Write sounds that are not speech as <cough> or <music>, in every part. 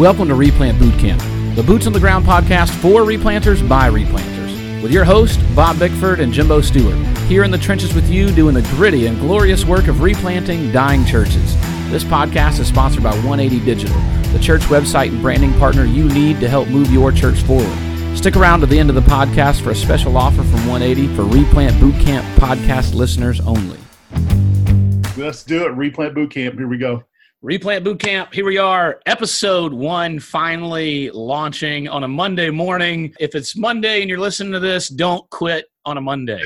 Welcome to Replant Boot Camp, the Boots on the Ground podcast for replanters by replanters. With your host, Bob Bickford and Jimbo Stewart, here in the trenches with you doing the gritty and glorious work of replanting dying churches. This podcast is sponsored by 180 Digital, the church website and branding partner you need to help move your church forward. Stick around to the end of the podcast for a special offer from 180 for Replant Boot Camp podcast listeners only. Let's do it. Replant Boot Camp. Here we go. Replant Boot Camp, here we are, episode one, finally launching on a Monday morning. If it's Monday and you're listening to this, don't quit on a Monday.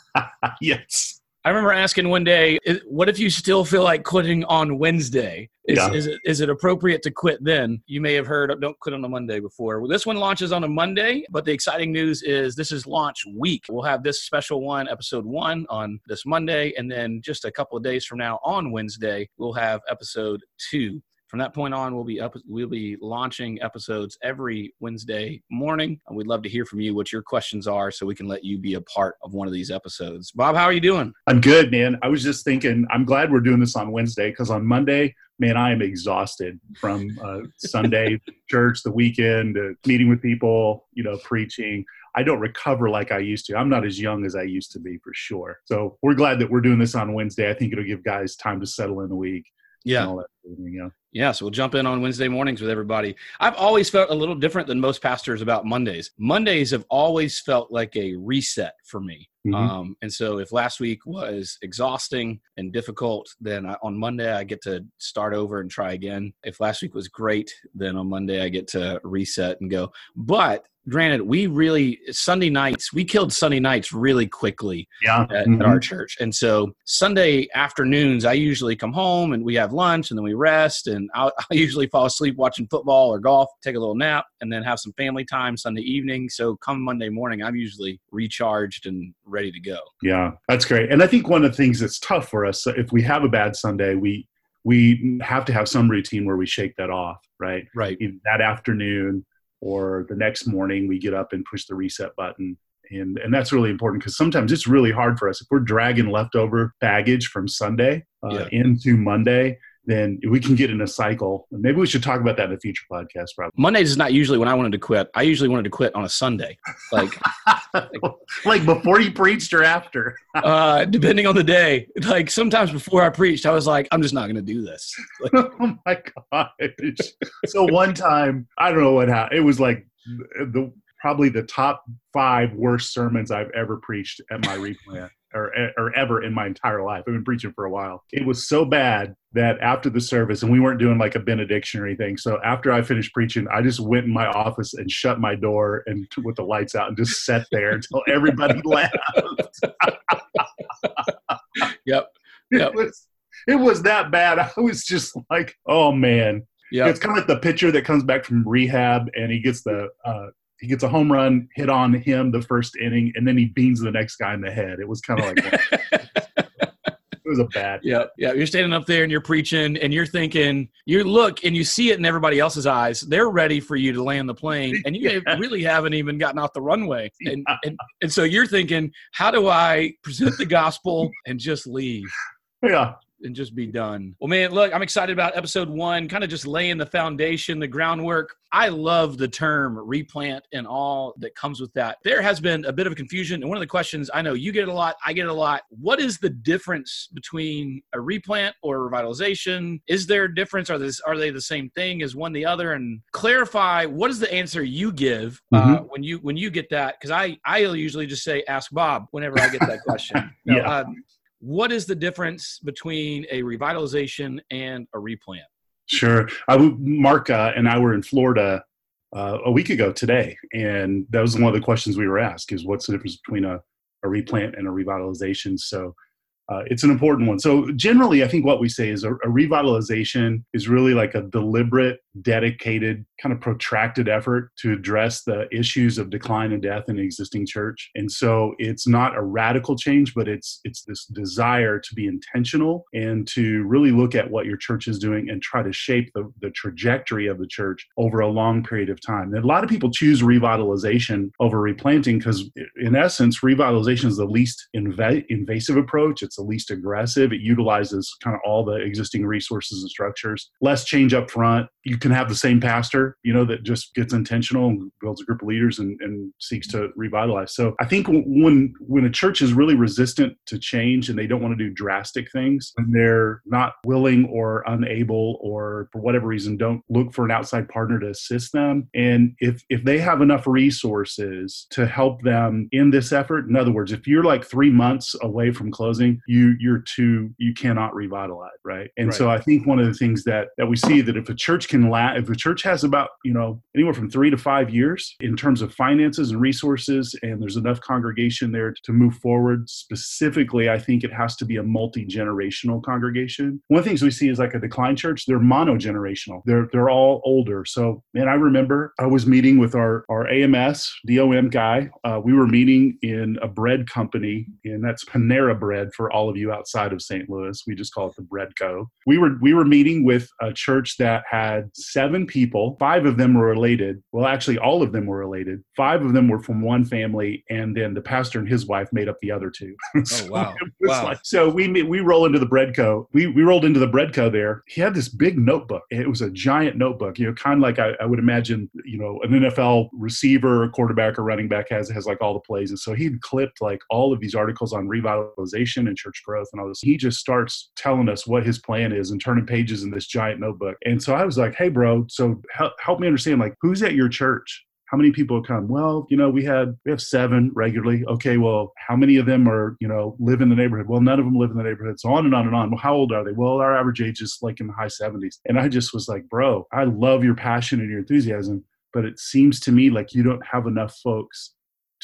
<laughs> yes. I remember asking one day, what if you still feel like quitting on Wednesday? Is, Yeah. is, it, is it appropriate to quit then? You may have heard, don't quit on a Monday before. Well, this one launches on a Monday, but the exciting news is this is launch week. We'll have this special one, episode one, on this Monday. And then just a couple of days from now, on Wednesday, we'll have episode two. From that point on, we'll be up. We'll be launching episodes every Wednesday morning. And we'd love to hear from you what your questions are, so we can let you be a part of one of these episodes. Bob, how are you doing? I'm good, man. I was just thinking, I'm glad we're doing this on Wednesday because on Monday, man, I am exhausted from uh, <laughs> Sunday church, the weekend, uh, meeting with people, you know, preaching. I don't recover like I used to. I'm not as young as I used to be for sure. So we're glad that we're doing this on Wednesday. I think it'll give guys time to settle in the week. and all that, you know. Yeah, so we'll jump in on Wednesday mornings with everybody. I've always felt a little different than most pastors about Mondays. Mondays have always felt like a reset for me. Mhm. Um, and so if last week was exhausting and difficult, then I, on Monday I get to start over and try again. If last week was great, then on Monday I get to reset and go. But granted, we really, Sunday nights, we killed Sunday nights really quickly yeah. at, Mhm. at our church. And so Sunday afternoons, I usually come home and we have lunch and then we rest. And I'll, <laughs> I usually fall asleep watching football or golf, take a little nap, and then have some family time Sunday evening. So come Monday morning, I'm usually recharged and ready to go. Yeah, that's great. And I think one of the things that's tough for us, if we have a bad Sunday, we we have to have some routine where we shake that off, right? Right. Either that afternoon or the next morning, we get up and push the reset button. And, and that's really important because sometimes it's really hard for us. If we're dragging leftover baggage from Sunday uh, Yeah. into Monday, then we can get in a cycle. Maybe we should talk about that in a future podcast, probably. Mondays is not usually when I wanted to quit. I usually wanted to quit on a Sunday, like <laughs> like before you preached or after. <laughs> uh, depending on the day. Like sometimes before I preached, I was like, I'm just not going to do this. <laughs> Like, oh my gosh. so one time, I don't know what happened. It was like the probably the top five worst sermons I've ever preached at my replant or, or ever in my entire life. I've been preaching for a while. It was so bad that after the service, and we weren't doing like a benediction or anything. So after I finished preaching, I just went in my office and shut my door and with the lights out and just sat there <laughs> until everybody left. yep. <laughs> Yep. It was it was that bad. I was just like, oh man. Yep. It's kind of like the pitcher that comes back from rehab and he gets the uh, he gets a home run hit on him the first inning and then he beans the next guy in the head. It was kind of like <laughs> it was a bad. Yeah, yeah. You're standing up there and you're preaching, and you're thinking, you look and you see it in everybody else's eyes. They're ready for you to land the plane, and you <laughs> Yeah. really haven't even gotten off the runway. And, and and so you're thinking, how do I present the gospel and just leave? <laughs> Yeah. And just be done. Well, man, look, I'm excited about episode one, kind of just laying the foundation, the groundwork. I love the term replant and all that comes with that. There has been a bit of confusion. And one of the questions I know you get a lot, I get a lot. What is the difference between a replant or a revitalization? Is there a difference? Are, this, are they the same thing? Is one the other? And clarify what is the answer you give uh, when you when you get that? Because I I usually just say ask Bob whenever I get that question. <laughs> No, Yeah. uh, what is the difference between a revitalization and a replant? Sure. I would, Mark uh, and I were in Florida uh, a week ago today, and that was one of the questions we were asked: is what's the difference between a, a replant and a revitalization? So uh, it's an important one. So generally, I think what we say is a, a revitalization is really like a deliberate, dedicated, kind of protracted effort to address the issues of decline and death in the existing church. And so it's not a radical change, but it's it's this desire to be intentional and to really look at what your church is doing and try to shape the, the trajectory of the church over a long period of time. And a lot of people choose revitalization over replanting because, in essence, revitalization is the least inv- invasive approach. It's it's the least aggressive. It utilizes kind of all the existing resources and structures. Less change up front. You can have the same pastor, you know, that just gets intentional and builds a group of leaders and, and seeks to revitalize. So I think when when a church is really resistant to change and they don't want to do drastic things, and they're not willing or unable or for whatever reason don't look for an outside partner to assist them. And if if they have enough resources to help them in this effort, in other words, if you're like three months away from closing, you you're too you cannot revitalize, right? And right. so I think one of the things that that we see that if a church can la- if a church has about you know anywhere from three to five years in terms of finances and resources, and there's enough congregation there to move forward. Specifically, I think it has to be a multi generational congregation. One of the things we see is like a decline church; they're mono generational. They're they're all older. So man, I remember I was meeting with our our AMS DOM guy. Uh, we were meeting in a bread company, and that's Panera Bread for all of you outside of St. Louis. We just call it the Bread Co. We were we were meeting with a church that had seven people. Five of them were related. Well, actually, all of them were related. Five of them were from one family, and then the pastor and his wife made up the other two. <laughs> Oh, so oh wow! wow. Like, so we we roll into the Bread Co. We we rolled into the Bread Co. There. He had this big notebook. It was a giant notebook. You know, kind of like I, I would imagine. You know, an NFL receiver, quarterback, or running back has has like all the plays, and so he'd clipped like all of these articles on revitalization and church growth and all this. He just starts telling us what his plan is and turning pages in this giant notebook. And so I was like, hey, bro, so help, help me understand, like, who's at your church? how many people come? Well you know we had we have seven regularly. Okay well how many of them are you know live in the neighborhood? Well none of them live in the neighborhood. So on and on and on. Well how old are they? Well our average age is like in the high 70s and i just was like bro i love your passion and your enthusiasm but it seems to me like you don't have enough folks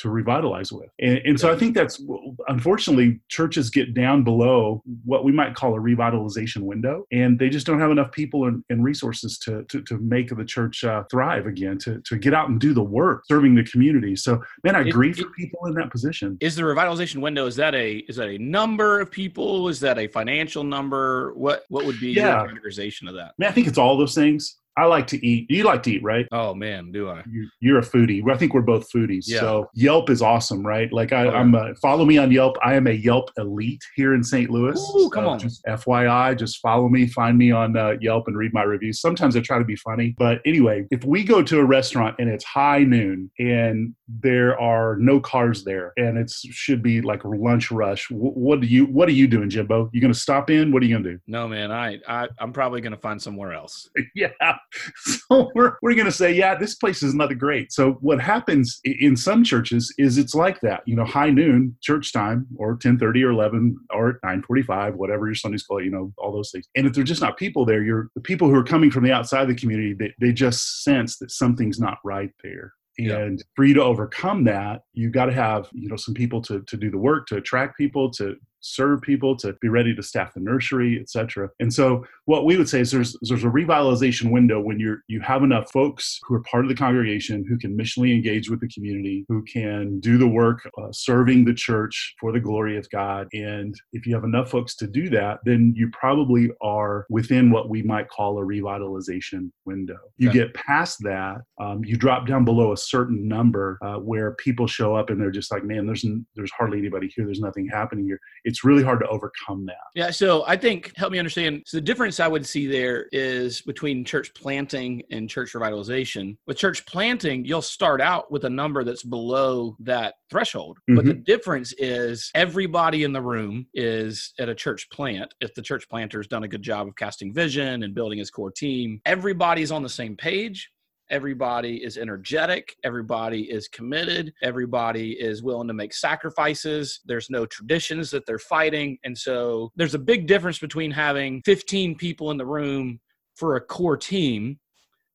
to revitalize with. And, and so I think that's unfortunately churches get down below what we might call a revitalization window, and they just don't have enough people and, and resources to, to, to make the church uh, thrive again, to, to get out and do the work serving the community. So, man, I agree for people in that position. Is the revitalization window is that a is that a number of people? Is that a financial number? What what would be yeah. your categorization of that? I, mean, I think it's all those things. I like to eat. You like to eat, right? Oh man, do I? You're a foodie. I think we're both foodies. Yeah. So Yelp is awesome, right? Like I, am oh, follow me on Yelp. I am a Yelp elite here in St. Louis. Ooh, come uh, on. Just FYI, just follow me, find me on uh, Yelp, and read my reviews. Sometimes I try to be funny, but anyway, if we go to a restaurant and it's high noon and there are no cars there, and it should be like lunch rush, what do you what are you doing, Jimbo? You going to stop in? What are you going to do? No, man. I, I I'm probably going to find somewhere else. <laughs> yeah. <laughs> so we're, we're going to say, yeah, this place is not great. So what happens in some churches is it's like that, you know, high noon church time or 1030 or 11 or 945, whatever your Sunday school, you know, all those things. And if there's just not people there, you're the people who are coming from the outside of the community, they, they just sense that something's not right there and yeah. for you to overcome that you've got to have you know some people to, to do the work to attract people to serve people, to be ready to staff the nursery, etc. And so what we would say is there's there's a revitalization window when you're you have enough folks who are part of the congregation who can missionally engage with the community, who can do the work uh, serving the church for the glory of God. And if you have enough folks to do that, then you probably are within what we might call a revitalization window. You okay. get past that, um, you drop down below a certain number uh, where people show up and they're just like, man, there's there's hardly anybody here. There's nothing happening here it's really hard to overcome that. Yeah. So I think help me understand. So the difference I would see there is between church planting and church revitalization. With church planting, you'll start out with a number that's below that threshold. Mm-hmm. But the mm-hmm. difference is everybody in the room is at a church plant. If the church planter's done a good job of casting vision and building his core team, everybody's on the same page everybody is energetic. Everybody is committed. Everybody is willing to make sacrifices. There's no traditions that they're fighting. And so there's a big difference between having 15 people in the room for a core team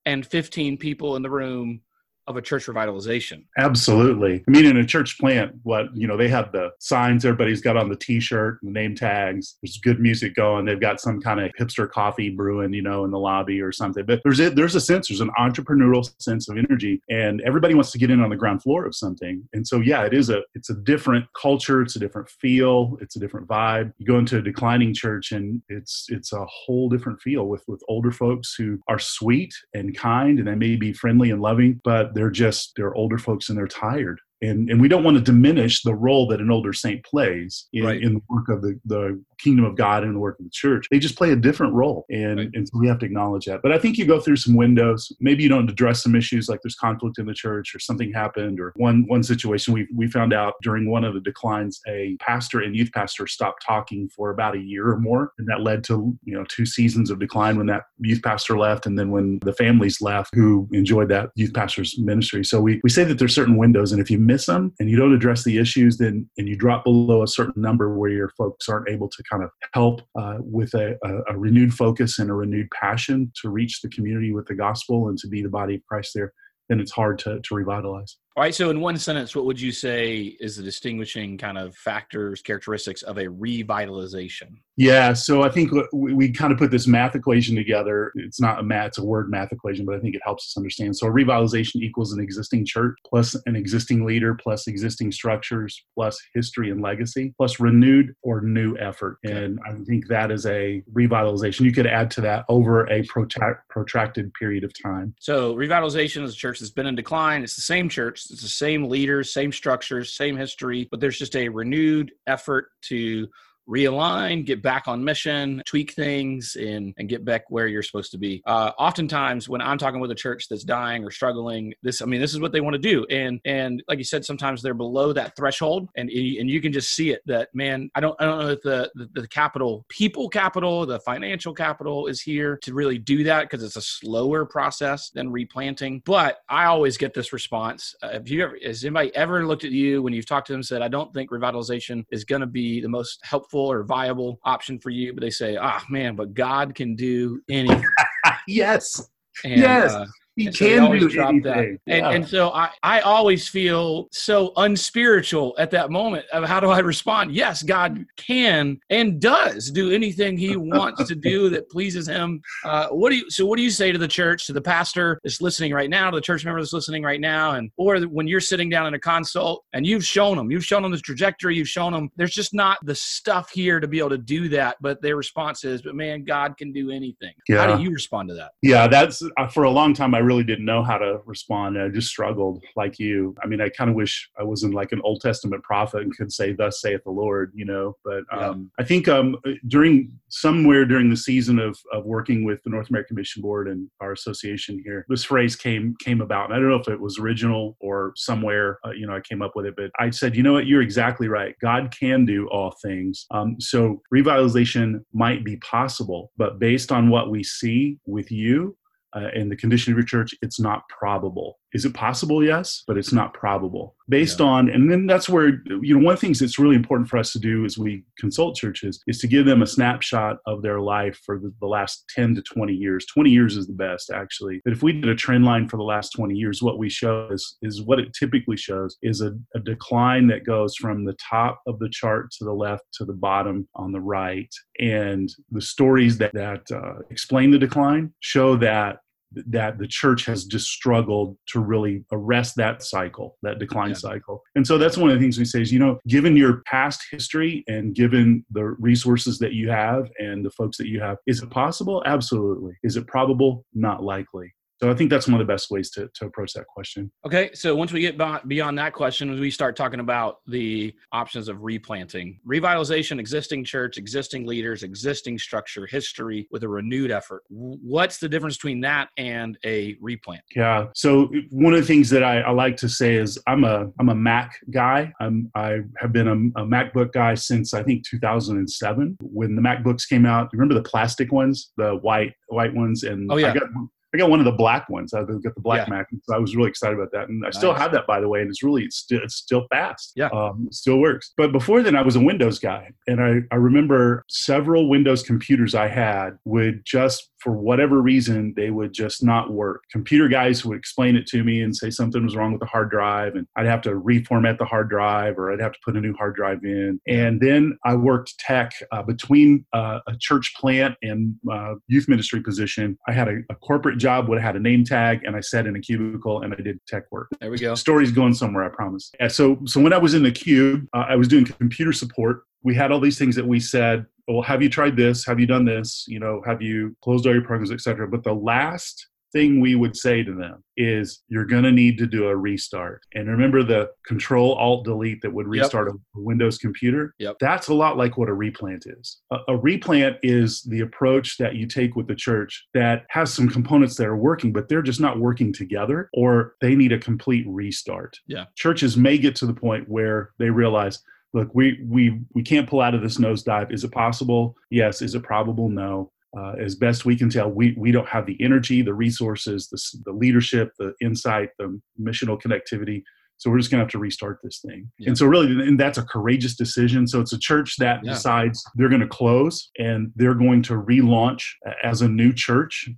and 15 people in the room of a church revitalization. Absolutely. I mean, in a church plant, what, you know, they have the signs everybody's got on the t shirt, the name tags. There's good music going. They've got some kind of hipster coffee brewing, you know, in the lobby or something. But there's a, there's a sense, there's an entrepreneurial sense of energy, and everybody wants to get in on the ground floor of something. And so, yeah, it is a, it's a different culture. It's a different feel. It's a different vibe. You go into a declining church and it's, it's a whole different feel with, with older folks who are sweet and kind and they may be friendly and loving, but they're just they're older folks and they're tired and and we don't want to diminish the role that an older saint plays in, Right. in the work of the, the kingdom of god and the work of the church. They just play a different role and Right. and so we have to acknowledge that. But i think you go through some windows. Maybe you don't address some issues like there's conflict in the church or something happened or one one situation. We we found out during one of the declines a pastor and youth pastor stopped talking for about a year or more. And that led to you know two seasons of decline when that youth pastor left and then when the families left who enjoyed that youth pastor's ministry. So we, we say that there's certain windows and if you miss them and you don't address the issues then and you drop below a certain number where your folks aren't able to kind of help uh, with a, a, a renewed focus and a renewed passion to reach the community with the gospel and to be the body of christ there then it's hard to, to revitalize All right. So, in one sentence, what would you say is the distinguishing kind of factors, characteristics of a revitalization? Yeah, so I think we, we kind of put this math equation together. It's not a math, it's a word math equation, but I think it helps us understand. So a revitalization equals an existing church plus an existing leader plus existing structures plus history and legacy plus renewed or new effort. Okay. And I think that is a revitalization. You could add to that over a protract, protracted period of time. So, revitalization is a church that's been in decline. It's the same church, it's the same leaders, same structures, same history, but there's just a renewed effort to realign, get back on mission, tweak things, and and get back where you're supposed to be. Uh, oftentimes, when I'm talking with a church that's dying or struggling, this I mean, this is what they want to do, and and like you said, sometimes they're below that threshold, and and you can just see it. That man, I don't I don't know if the the, the capital, people capital, the financial capital is here to really do that because it's a slower process than replanting. But I always get this response: uh, Have you ever has anybody ever looked at you when you've talked to them and said, "I don't think revitalization is going to be the most helpful or viable option for you," but they say, "Ah, man, but God can do anything." <laughs> Yes, And, Yes. uh, he and can do anything. that. And, Yeah. and so I, I always feel so unspiritual at that moment of how do I respond? Yes, God can and does do anything he wants to do that <laughs> pleases him. Uh, what do you, so what do you say to the church, to the pastor that's listening right now, to the church member that's listening right now? And, or when you're sitting down in a consult and you've shown them, you've shown them the trajectory, you've shown them there's just not the stuff here to be able to do that. But their response is, but man, God can do anything. How do you respond to that? Yeah, that's uh, for a long time. I really didn't know how to respond. I just struggled like you. I mean, I kind of wish I wasn't like an Old Testament prophet and could say, "Thus saith the Lord," you know. But Yeah. um, I think um, during somewhere during the season of of working with the North American Mission Board and our association here, this phrase came came about. And I don't know if it was original or somewhere, uh, you know, I came up with it. But I said, you know what, you're exactly right. God can do all things. Um, so revitalization might be possible, but based on what we see with you uh, in the condition of your church, it's not probable. Is it possible? Yes, but it's not probable. Based Yeah. on, and then that's where, you know, one of the things that's really important for us to do as we consult churches is to give them a snapshot of their life for the, the last 10 to 20 years. 20 years is the best, actually. But if we did a trend line for the last 20 years, what we show is, is what it typically shows is a, a decline that goes from the top of the chart to the left to the bottom on the right. And the stories that, that uh, explain the decline show that that the church has just struggled to really arrest that cycle, that decline Yeah. cycle. And so that's one of the things we say is, you know, given your past history and given the resources that you have and the folks that you have, is it possible? Absolutely. Is it probable? Not likely. So I think that's one of the best ways to, to approach that question. Okay, so once we get beyond that question, we start talking about the options of replanting, revitalization, existing church, existing leaders, existing structure, history with a renewed effort. What's the difference between that and a replant? Yeah. So one of the things that I, I like to say is I'm a I'm a Mac guy. I'm I have been a, a MacBook guy since I think 2007 when the MacBooks came out. Remember the plastic ones, the white white ones, and Oh, yeah. I got I got one of the black ones. I got the black Yeah. Mac. So I was really excited about that, and I still have that by the way. And it's really it's still it's still fast. Yeah. um, it still works. But before then, I was a Windows guy, and I I remember several Windows computers I had would just for whatever reason they would just not work. Computer guys would explain it to me and say something was wrong with the hard drive, and I'd have to reformat the hard drive or I'd have to put a new hard drive in. And then I worked tech uh, between uh, a church plant and uh, youth ministry position. I had a, a corporate job would have had a name tag, and I sat in a cubicle and I did tech work. There we go. Story's going somewhere, I promise. Yeah, so, so when I was in the cube, uh, I was doing computer support. We had all these things that we said, well, have you tried this? Have you done this? You know, have you closed all your programs, et cetera? But the last thing we would say to them is you're going to need to do a restart. And remember the control alt delete that would restart yep. a Windows computer? Yep. That's a lot like what a replant is. A, a replant is the approach that you take with the church that has some components that are working, but they're just not working together or they need a complete restart. Yeah. Churches may get to the point where they realize look, we we we can't pull out of this nosedive. Is it possible? Yes. Is it probable? No. Uh, as best we can tell, we, we don't have the energy, the resources, the, the leadership, the insight, the missional connectivity so we're just going to have to restart this thing. Yeah. And so, really, and that's a courageous decision. So it's a church that yeah. decides they're going to close and they're going to relaunch as a new church.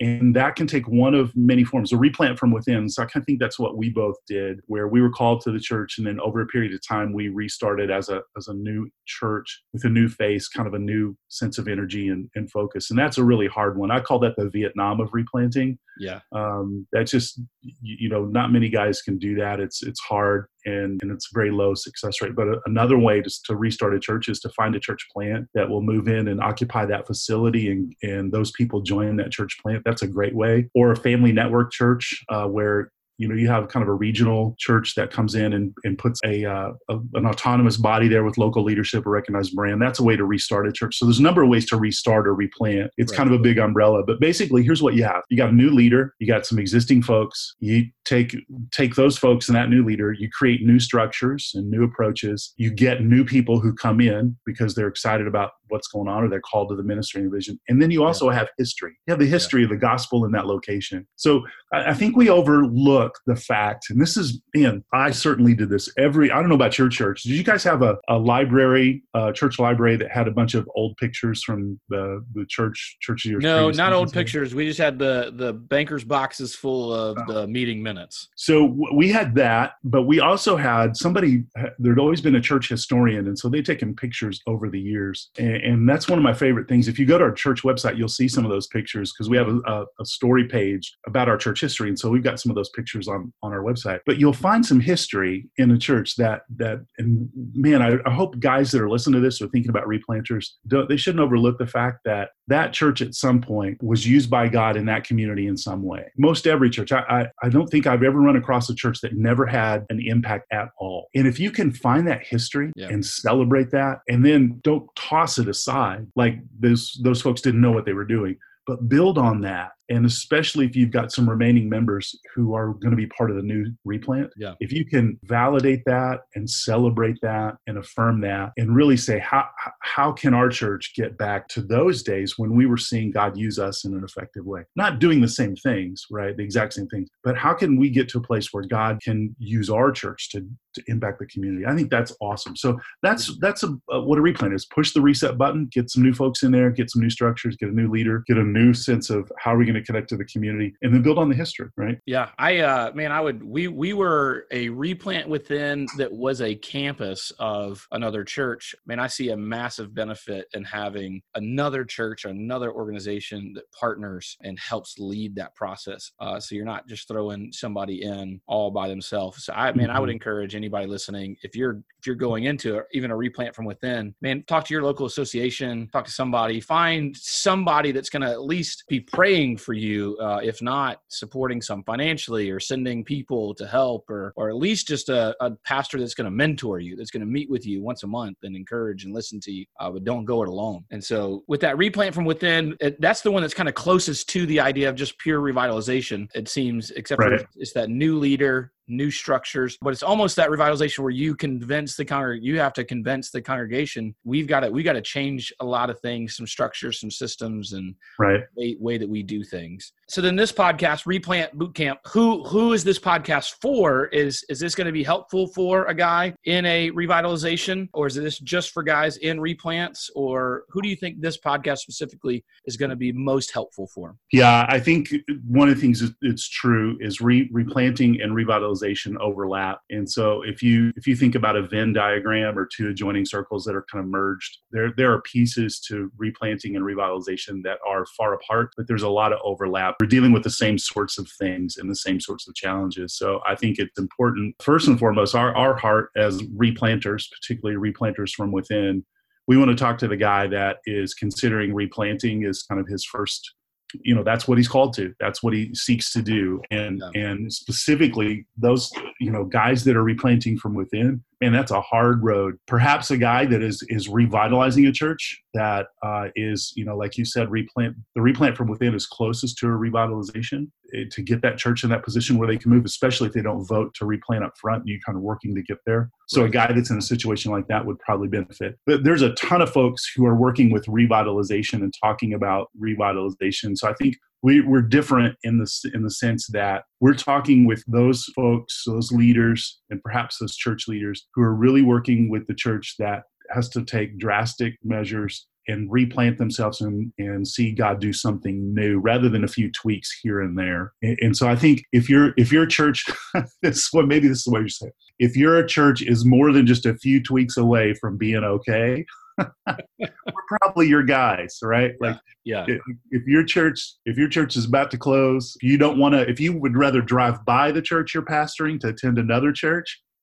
and that can take one of many forms, a replant from within. So I kind of think that's what we both did, where we were called to the church, and then over a period of time, we restarted as a as a new church with a new face, kind of a new sense of energy and, and focus. And that's a really hard one. I call that the Vietnam of replanting. Yeah. Um, that's just you know, not many guys can do that. It's it's hard and, and it's very low success rate. But another way to, to restart a church is to find a church plant that will move in and occupy that facility and, and those people join that church plant. That's a great way. Or a family network church uh, where you know you have kind of a regional church that comes in and, and puts a, uh, a, an autonomous body there with local leadership a recognized brand. That's a way to restart a church. So there's a number of ways to restart or replant. It's right. kind of a big umbrella. But basically here's what you have. You got a new leader. You got some existing folks. You take take those folks and that new leader. You create new structures and new approaches. You get new people who come in because they're excited about what's going on or they're called to the ministry and the vision. And then you also yeah. have history. You have the history yeah. of the gospel in that location. So I, I think we overlook the fact and this is man i certainly did this every i don't know about your church. Did you guys have a, a library a church library that had a bunch of old pictures from the the church church years no not old pictures. We just had the the bankers boxes full of oh. the meeting minutes. So we had that but we also had somebody there'd always been a church historian and so they'd taken pictures over the years. And, and that's one of my favorite things. If you go to our church website, you'll see some of those pictures because we have a, a, a, story page about our church history, and so we've got some of those pictures on on our website. But you'll find some history in a church that that and man, I, I hope guys that are listening to this or thinking about replanters, they shouldn't overlook the fact that that church at some point was used by God in that community in some way. Most every church, I, I, I don't think I've ever run across a church that never had an impact at all. And if you can find that history yeah. and celebrate that, and then don't toss it aside like those those folks didn't know what they were doing but build on that and especially if you've got some remaining members who are going to be part of the new replant yeah. if you can validate that and celebrate that and affirm that and really say how how can our church get back to those days when we were seeing god use us in an effective way? Not doing the same things right? The exact same things but how can we get to a place where god can use our church to to impact the community? I think that's awesome. So that's that's a, a what a replant is. Push the reset button get some new folks in there get some new structures get a new leader get a new sense of how are we going to connect to the community and then build on the history right yeah i uh man i would we we were a replant within that was a campus of another church man i see a massive benefit in having another church another organization that partners and helps lead that process uh, so you're not just throwing somebody in all by themselves so i mean mm-hmm. i would mm-hmm. encourage anybody listening if you're if you're going into even a replant from within man talk to your local association talk to somebody find somebody that's going to at least be praying for you, uh, if not supporting some financially or sending people to help, or or at least just a, a pastor that's going to mentor you, that's going to meet with you once a month and encourage and listen to you. Uh, but don't go it alone. And so with that replant from within, it, that's the one that's kind of closest to the idea of just pure revitalization. It seems, except right. for it's that new leader new structures but it's almost that revitalization where you convince the congreg you have to convince the congregation we've got to we got to change a lot of things some structures some systems and right. way, way that we do things. So then this podcast replant bootcamp who who is this podcast for? Is is this going to be helpful for a guy in a revitalization or is this just for guys in replants? Or who do you think this podcast specifically is going to be most helpful for? Yeah i think one of the things that's true is re- replanting and revitalization overlap. And so if you if you think about a Venn diagram or two adjoining circles that are kind of merged, there there are pieces to replanting and revitalization that are far apart, but there's a lot of overlap. We're dealing with the same sorts of things and the same sorts of challenges. So I think it's important first and foremost our our heart as replanters, particularly replanters from within, we want to talk to the guy that is considering replanting is kind of his first you know that's what he's called to that's what he seeks to do and yeah. and specifically those you know guys that are replanting from within and that's a hard road. Perhaps a guy that is is revitalizing a church that uh, is you know like you said replant the replant from within is closest to a revitalization eh, to get that church in that position where they can move especially if they don't vote to replant up front and you're kind of working to get there. So right. a guy that's in a situation like that would probably benefit. But there's a ton of folks who are working with revitalization and talking about revitalization. So i think we, we're different in the in the sense that we're talking with those folks, those leaders, and perhaps those church leaders who are really working with the church that has to take drastic measures and replant themselves and, and see God do something new rather than a few tweaks here and there. And, and so I think if you're if your church <laughs> this what maybe this is the way you say it, if your church is more than just a few tweaks away from being okay, we're probably your guys, right? Like, yeah. If, if your church, if your church is about to close, you don't want to, if you would rather drive by the church you're pastoring to attend another church, <laughs>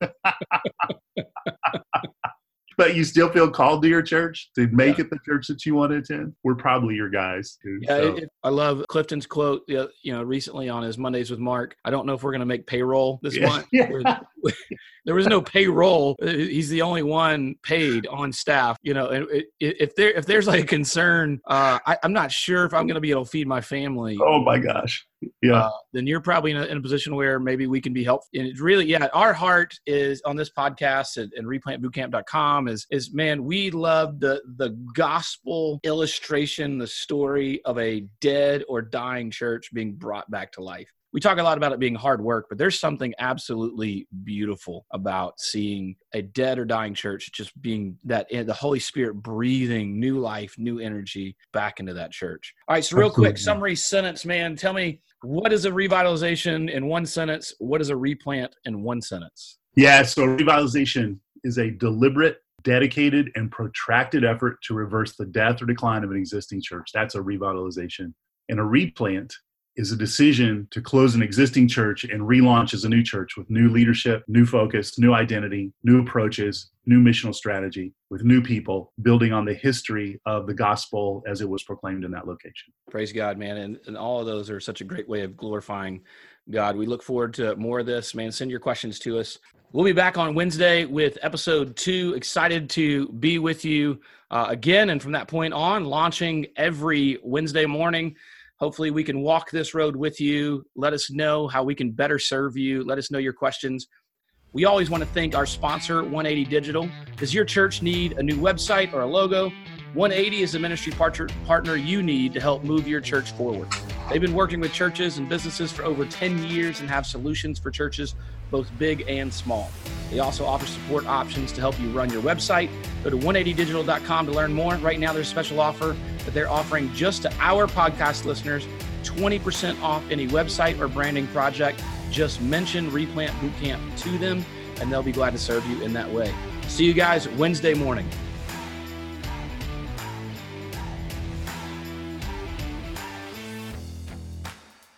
but you still feel called to your church to make yeah. it the church that you want to attend, we're probably your guys. Yeah, so. it, I love Clifton's quote. You know, recently on his Mondays with Mark. I don't know if we're going to make payroll this yeah. month. <laughs> There was no payroll. Uh, he's the only one paid on staff. You know, and if there if there's like a concern, uh, I, am not sure if I'm going to be able to feed my family. Oh my gosh. Yeah. Uh, then you're probably in a, in a, position where maybe we can be helpful. And it's really, yeah, our heart is on this podcast and, and replantbootcamp.com is, is man, we love the, the gospel illustration, the story of a dead or dying church being brought back to life we talk a lot about it being hard work, but there's something absolutely beautiful about seeing a dead or dying church just being that eh, the Holy Spirit breathing new life, new energy back into that church. All right, so real absolutely. quick summary sentence, man. Tell me what is a revitalization in one sentence? What is a replant in one sentence? Yeah, so revitalization is a deliberate dedicated and protracted effort to reverse the death or decline of an existing church. That's a revitalization. And a replant is a decision to close an existing church and relaunch as a new church with new leadership, new focus, new identity, new approaches, new missional strategy, with new people, building on the history of the gospel as it was proclaimed in that location. Praise God, man. And, and all of those are such a great way of glorifying God. We look forward to more of this, man. Send your questions to us. We'll be back on Wednesday with episode two. Excited to be with you uh, again. And from that point on, launching every Wednesday morning. Hopefully, we can walk this road with you. Let us know how we can better serve you. Let us know your questions. We always want to thank our sponsor, 180 Digital. Does your church need a new website or a logo? 180 is the ministry partner you need to help move your church forward. They've been working with churches and businesses for over 10 years and have solutions for churches both big and small. They also offer support options to help you run your website. Go to 180digital.com to learn more. Right now, there's a special offer that they're offering just to our podcast listeners 20% off any website or branding project. Just mention Replant Bootcamp to them, and they'll be glad to serve you in that way. See you guys Wednesday morning.